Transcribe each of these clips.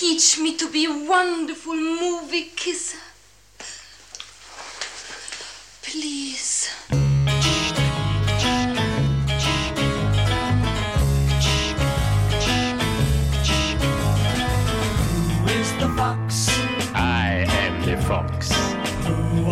teach me to be a wonderful movie kisser. Please. Who is the fox? I am the fox. Who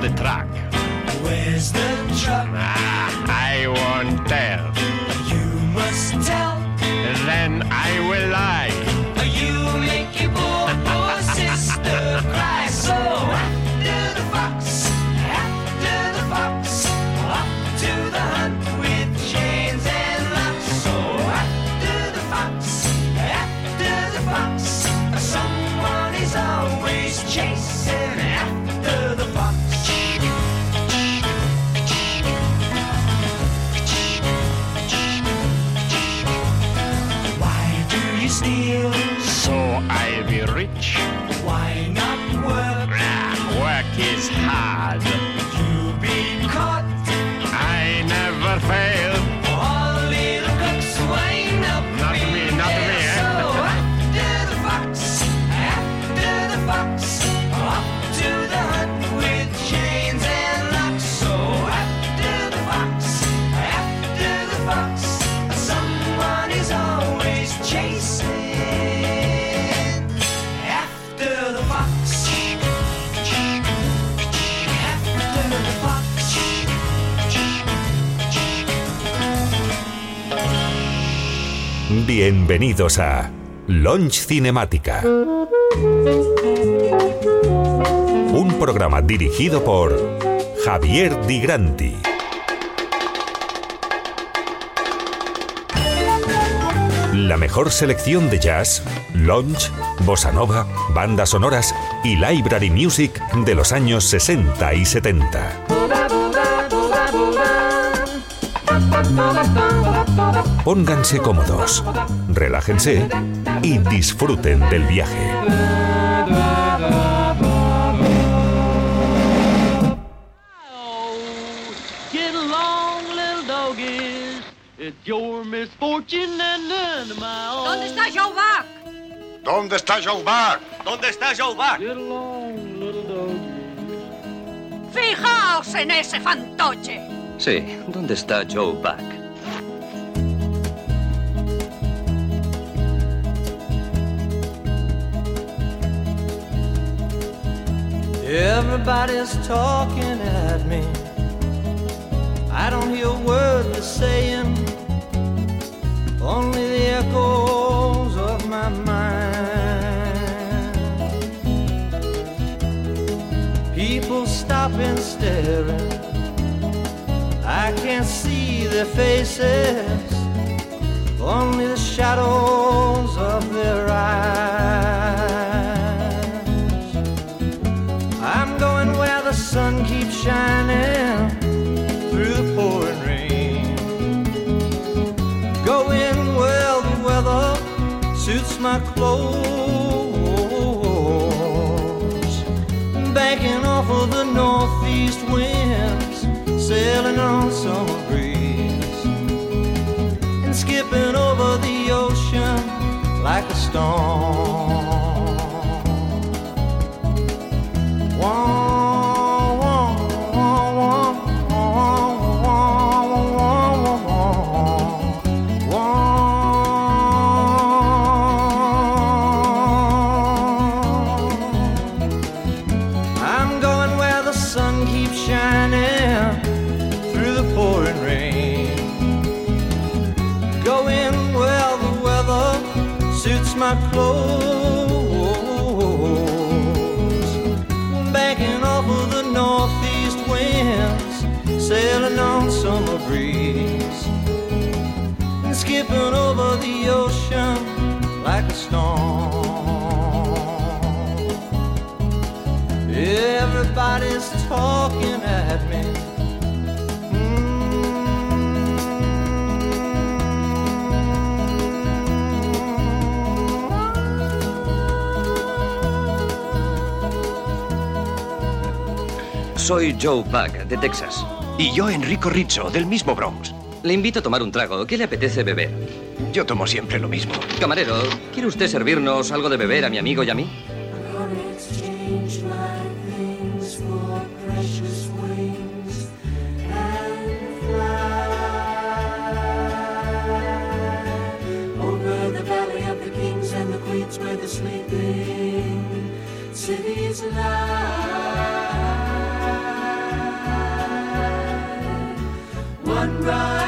the track. Bienvenidos a Launch Cinemática. Un programa dirigido por Javier Di Granti. La mejor selección de jazz, lounge, bossa nova, bandas sonoras y library music de los años 60 y 70. Pónganse cómodos, relájense y disfruten del viaje. ¿Dónde está Joe Buck? ¿Dónde está Joe Buck? ¿Dónde está Joe Buck? Fijaos en ese fantoche. Sí, ¿dónde está Joe Buck? Everybody's talking at me. I don't hear a word they're saying, only the echoes of my mind. People stopping, staring. I can't see their faces, only the shadows of their eyes. I'm going where the sun keeps shining through the pouring rain. Going where the weather suits my clothes. Banking off of the northeast winds, sailing on summer breeze. And skipping over the ocean like a storm. Soy Joe Buck, de Texas. Y yo, Enrico Rizzo, del mismo Bronx. Le invito a tomar un trago. ¿Qué le apetece beber? Yo tomo siempre lo mismo. Camarero, ¿quiere usted servirnos algo de beber a mi amigo y a mí? where the sleeping. sunrise.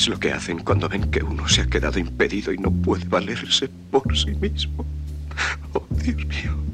es lo que hacen cuando ven que uno se ha quedado impedido y no puede valerse por sí mismo? Oh, Dios mío.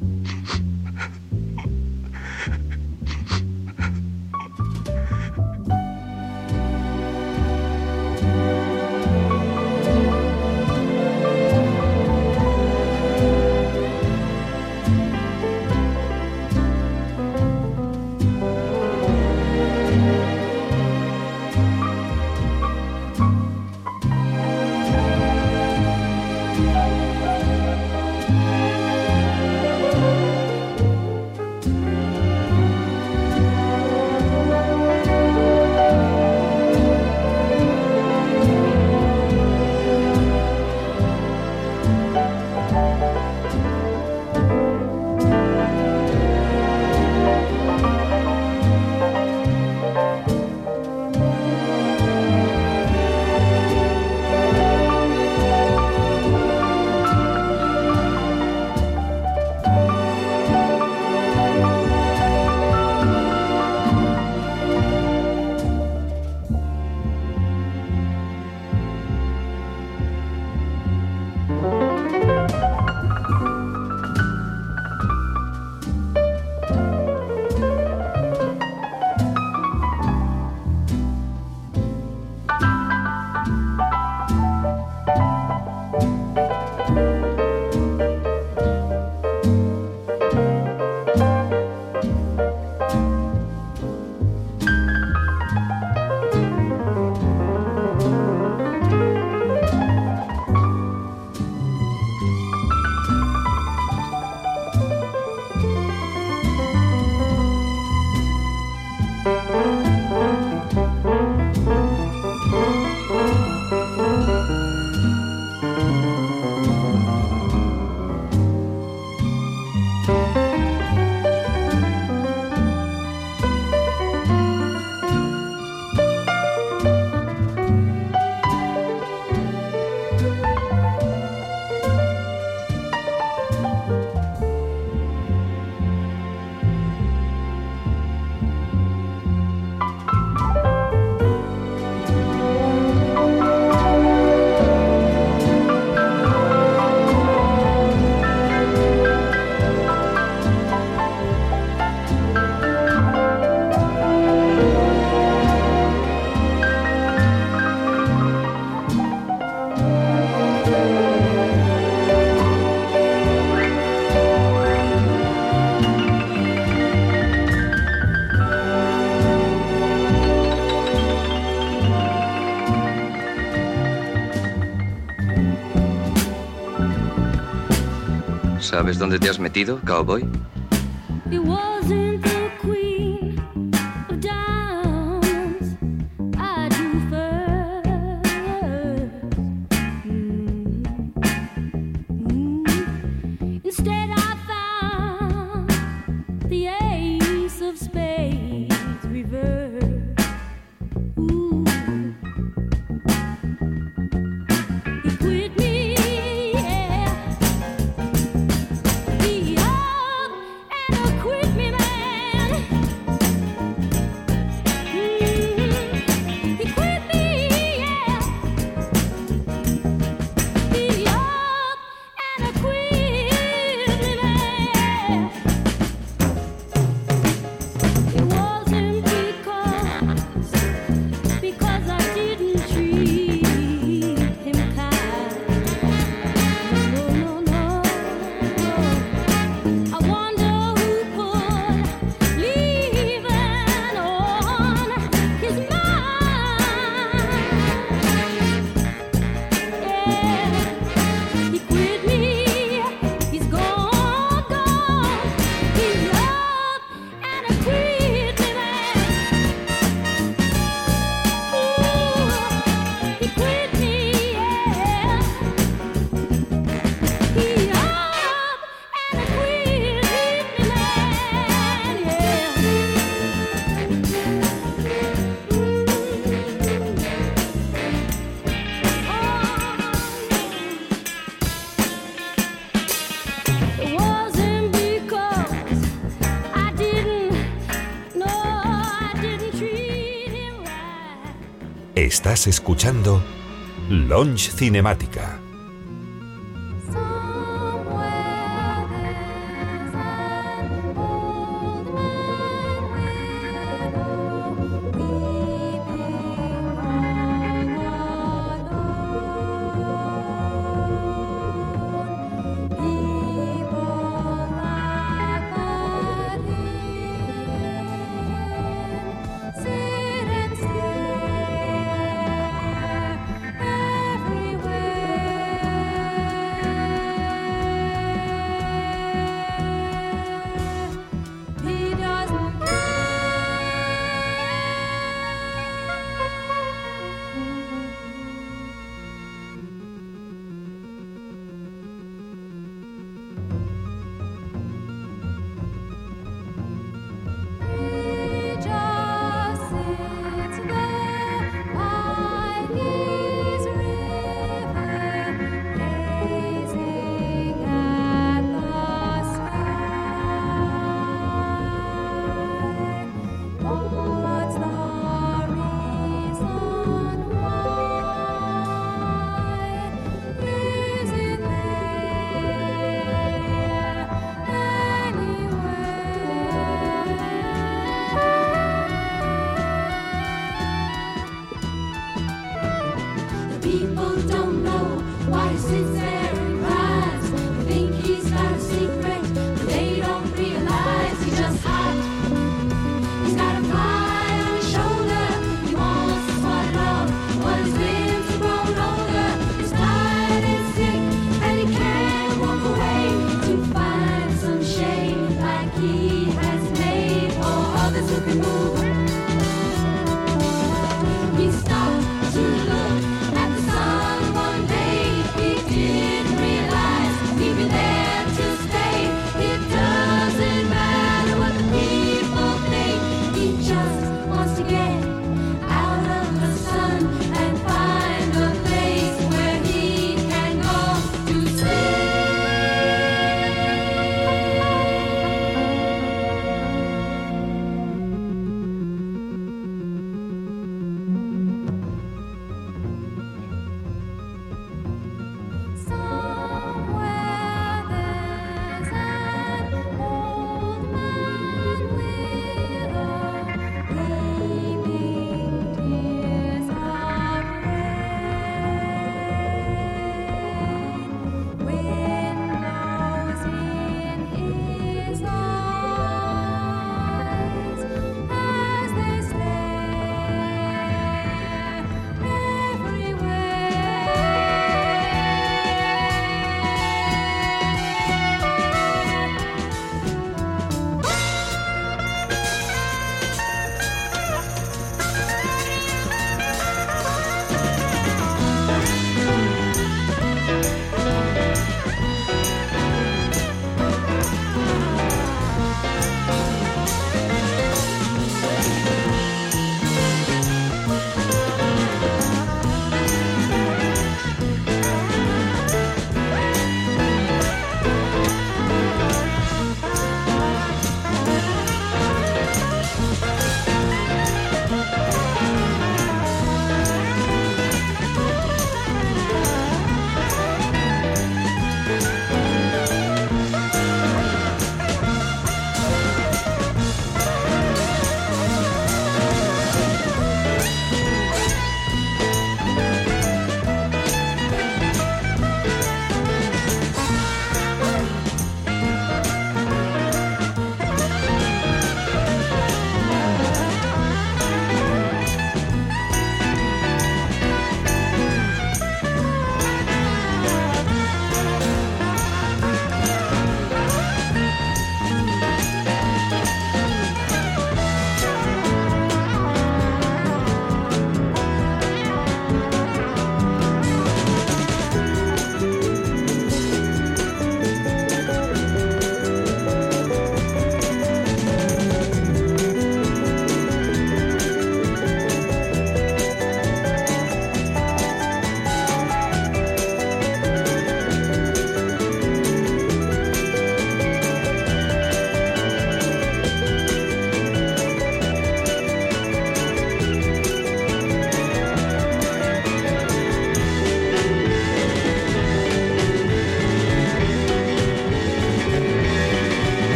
¿Sabes dónde te has metido, cowboy? Escuchando Launch Cinemática.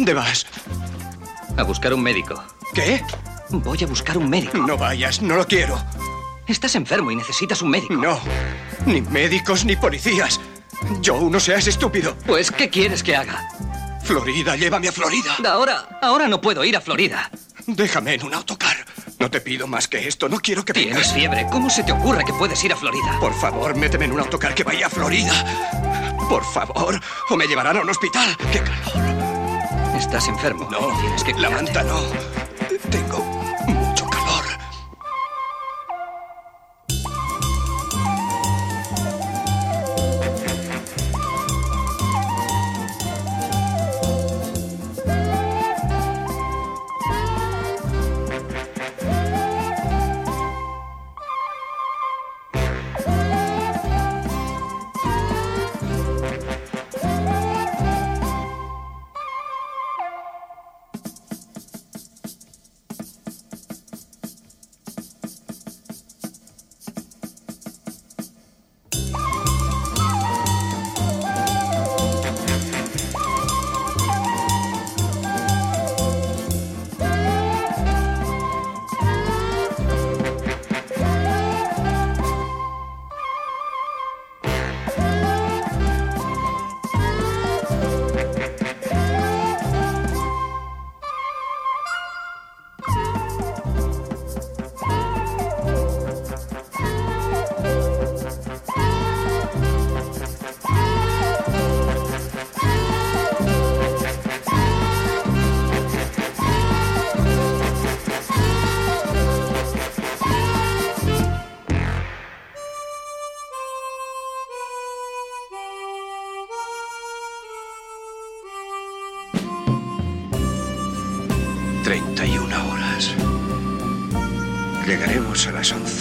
Dónde vas? A buscar un médico. ¿Qué? Voy a buscar un médico. No vayas, no lo quiero. Estás enfermo y necesitas un médico. No, ni médicos ni policías. Joe, no seas estúpido. Pues, ¿qué quieres que haga? Florida, llévame a Florida. Ahora, ahora no puedo ir a Florida. Déjame en un autocar. No te pido más que esto. No quiero que Tienes vengas. fiebre. ¿Cómo se te ocurre que puedes ir a Florida? Por favor, méteme en un autocar que vaya a Florida. Por favor, o me llevarán a un hospital. ¡Qué calor! Estás enfermo. No, Tienes que la manta no. Tengo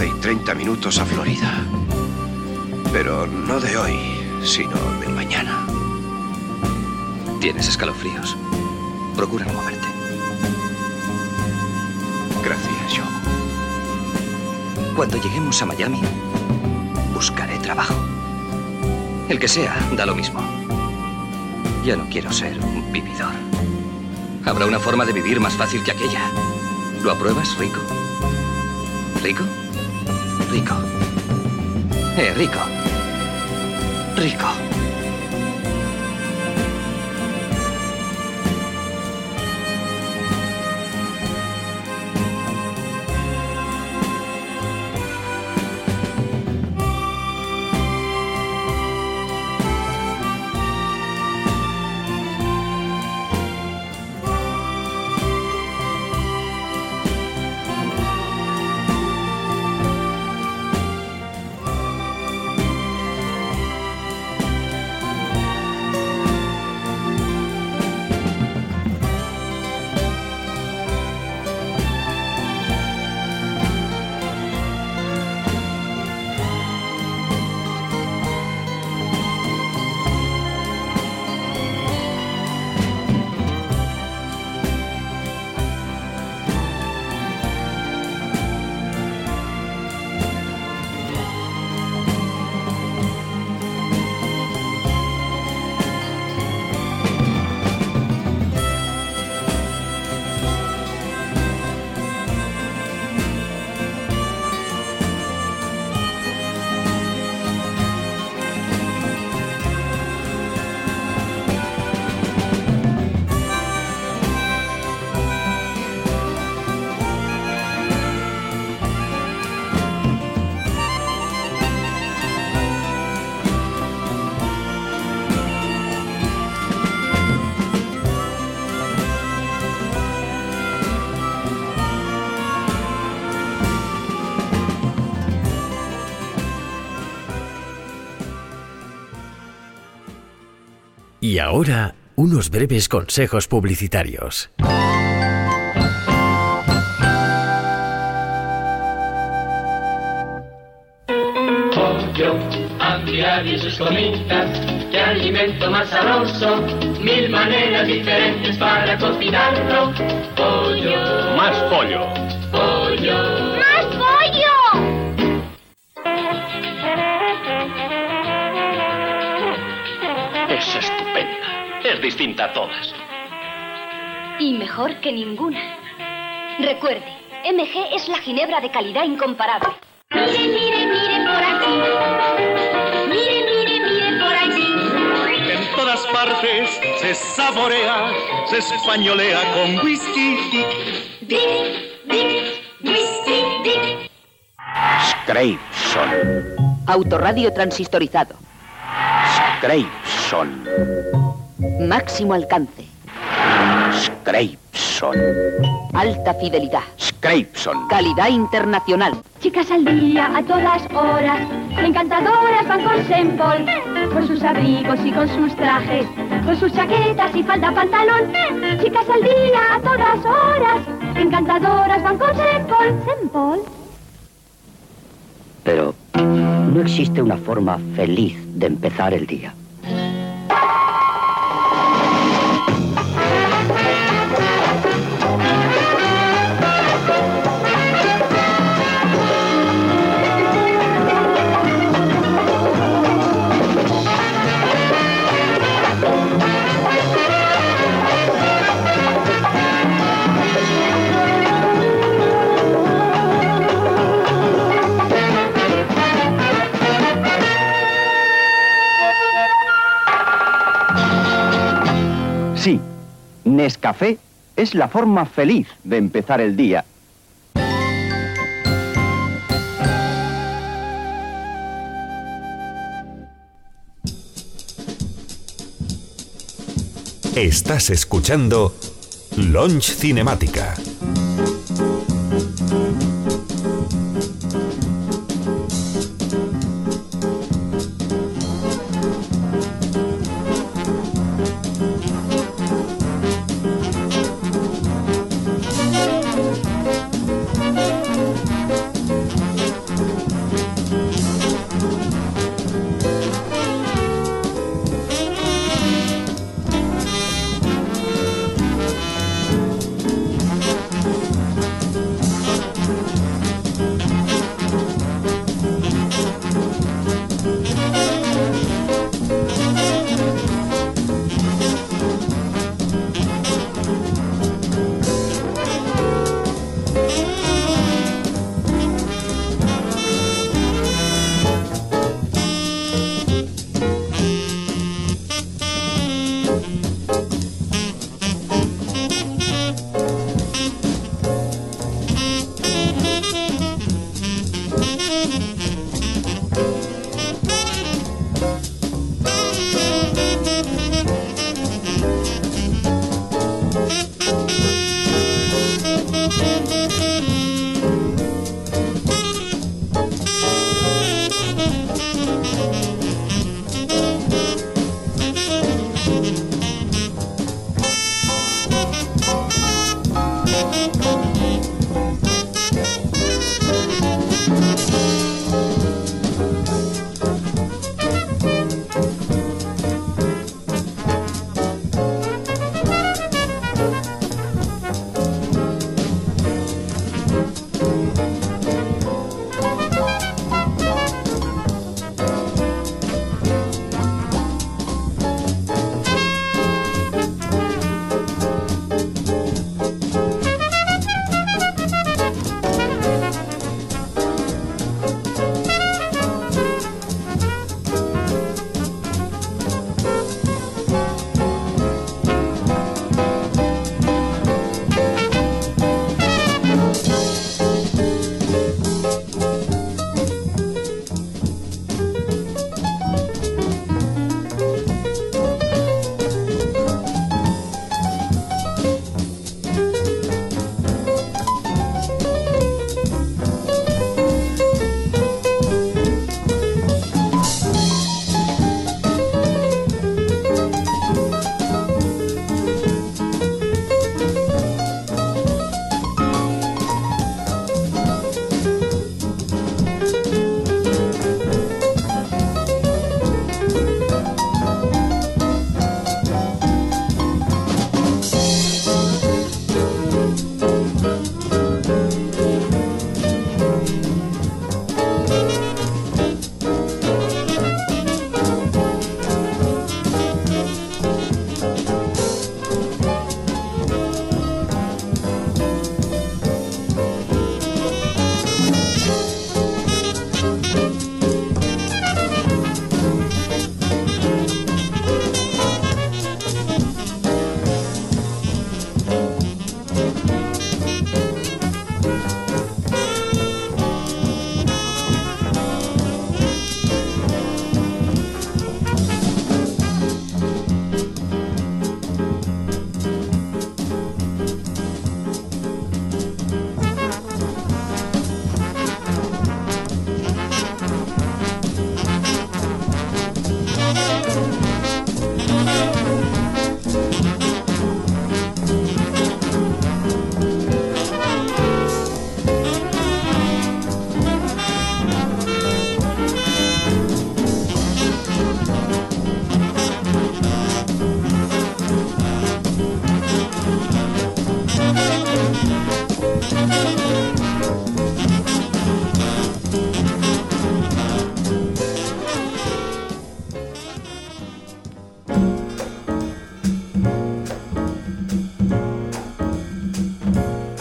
y 30 minutos a Florida. Pero no de hoy, sino de mañana. Tienes escalofríos. Procura no moverte. Gracias, Joe. Cuando lleguemos a Miami, buscaré trabajo. El que sea, da lo mismo. Ya no quiero ser un vividor. Habrá una forma de vivir más fácil que aquella. ¿Lo apruebas, Rico? ¿Rico? Rico. Eh, Rico. Rico. Y ahora, unos breves consejos publicitarios. Pollo, a diario sus comidas, qué alimento más sabroso, mil maneras diferentes para cocinarlo. Pollo, Más pollo. pollo. ¡Más Es distinta a todas. Y mejor que ninguna. Recuerde, MG es la ginebra de calidad incomparable. Mire, mire, mire por aquí. Mire, mire, mire por allí. En todas partes se saborea, se españolea con whisky dick. Dick, Dick, whisky, Dick. Scrapeson. Autorradio transistorizado. Scrapeson. Máximo alcance. Scrapeson. Alta fidelidad. Scrapeson. Calidad internacional. Chicas al día, a todas horas, encantadoras van con Sempol, con sus abrigos y con sus trajes, con sus chaquetas y falda pantalón. Chicas al día, a todas horas, encantadoras van con Sempol. Sempol. Pero no existe una forma feliz de empezar el día. Es la forma feliz de empezar el día. Estás escuchando Launch Cinemática.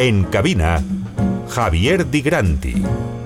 En cabina, Javier Di Granti.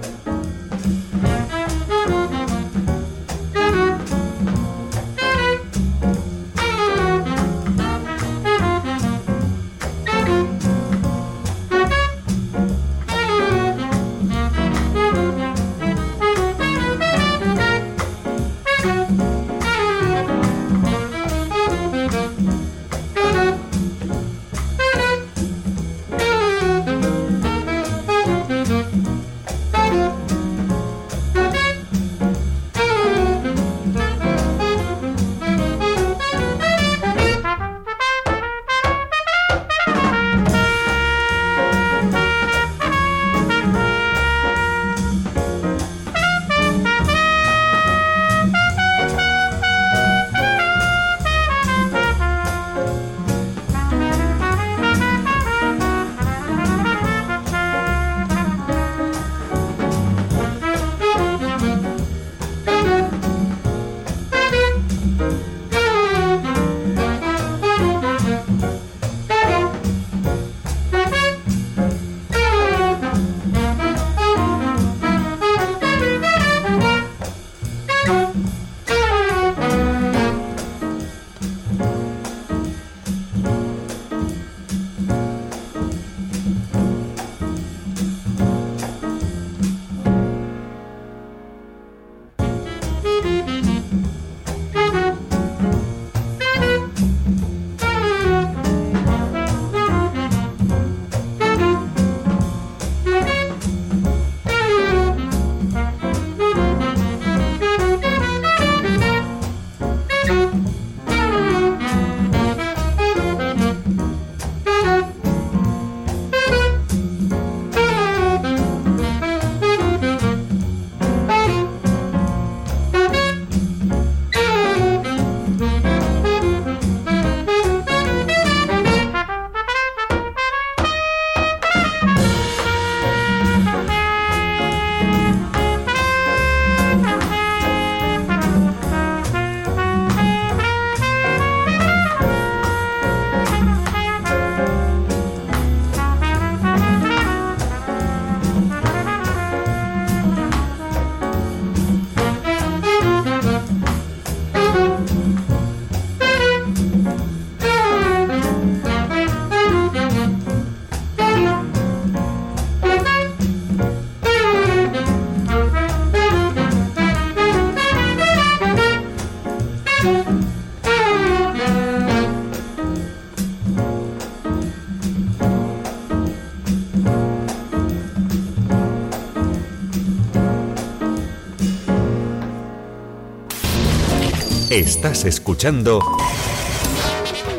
Estás escuchando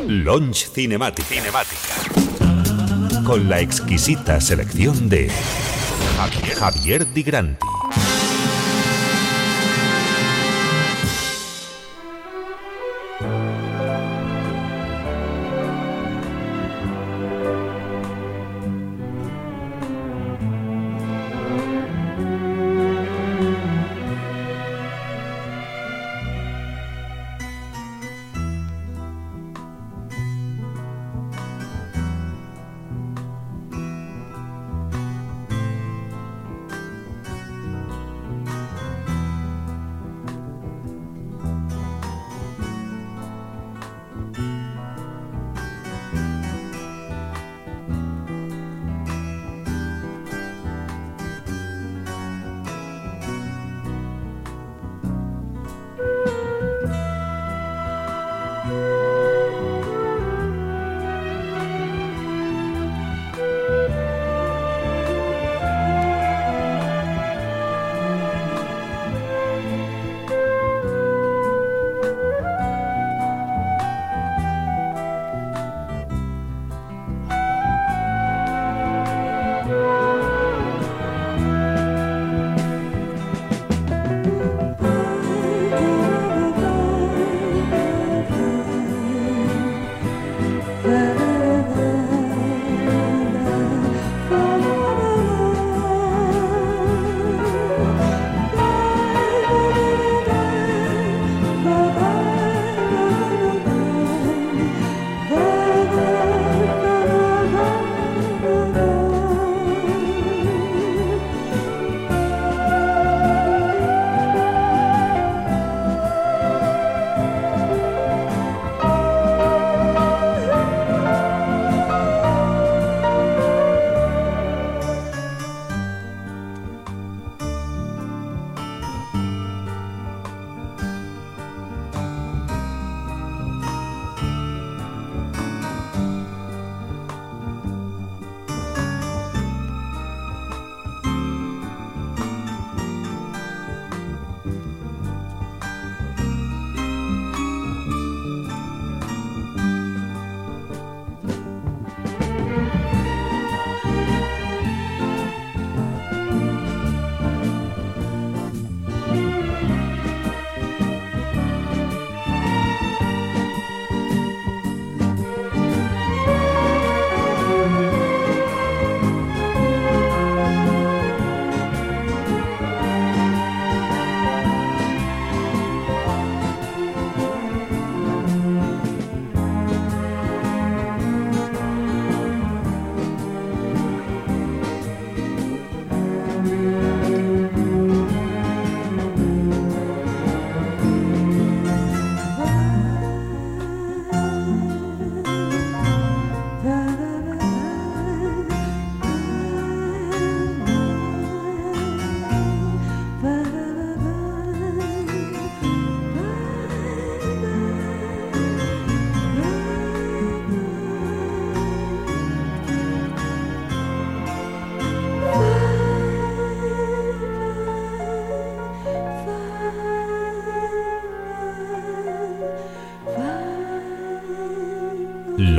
Launch Cinematic. Cinemática. Con la exquisita selección de Javier, Javier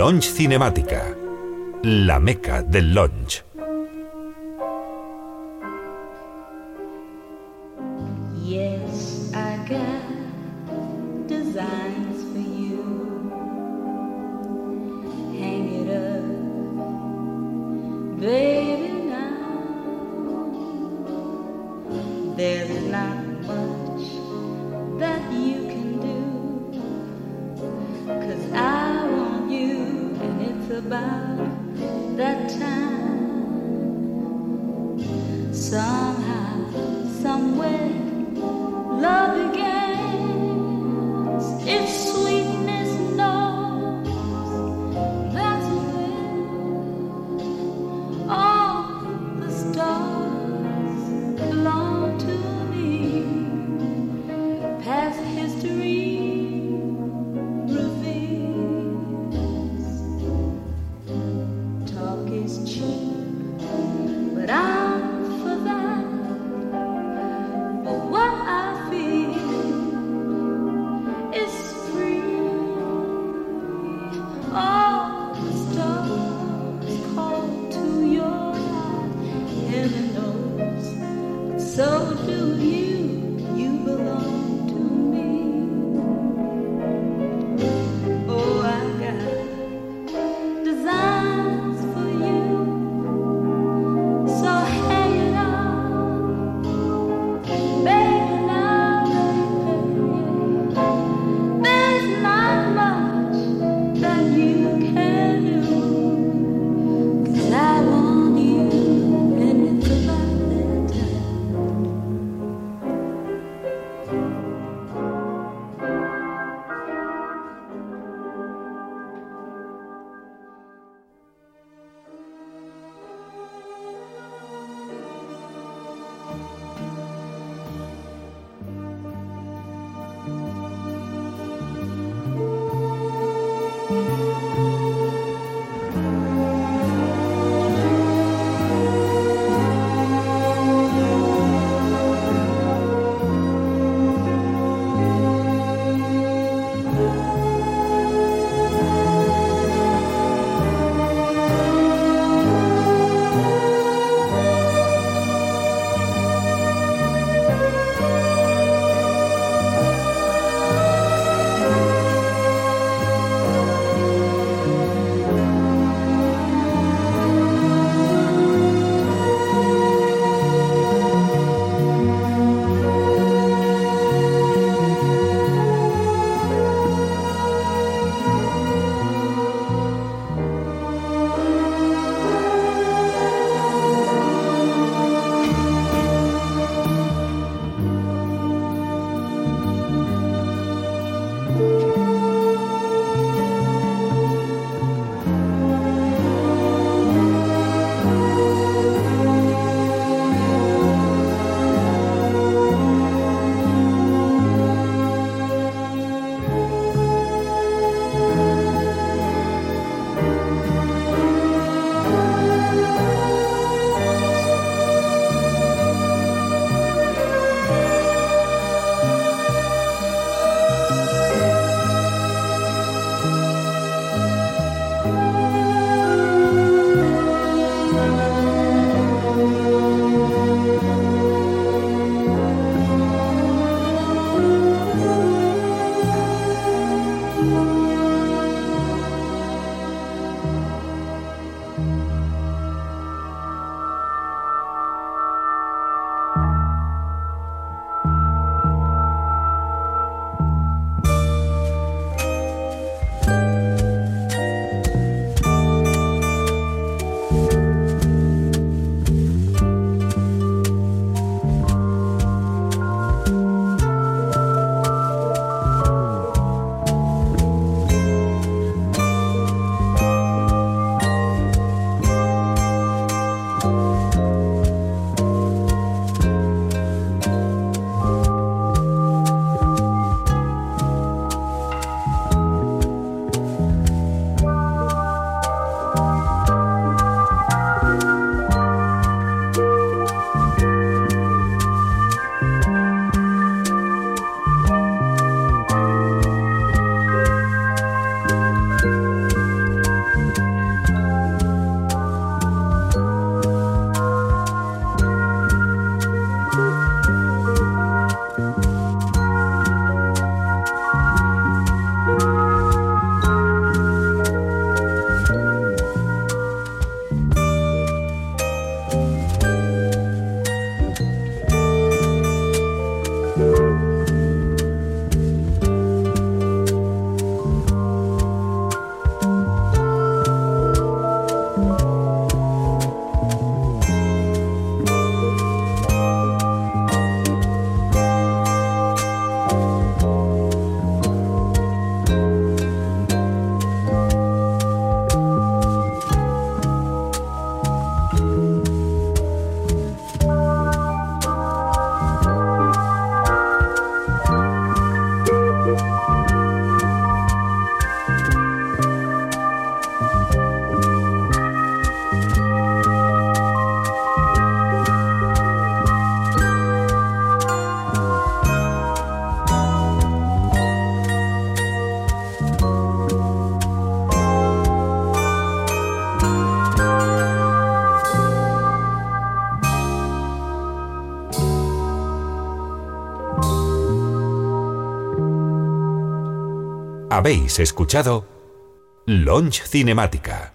Lounge Cinemática. La meca del lounge. Habéis escuchado Launch Cinemática.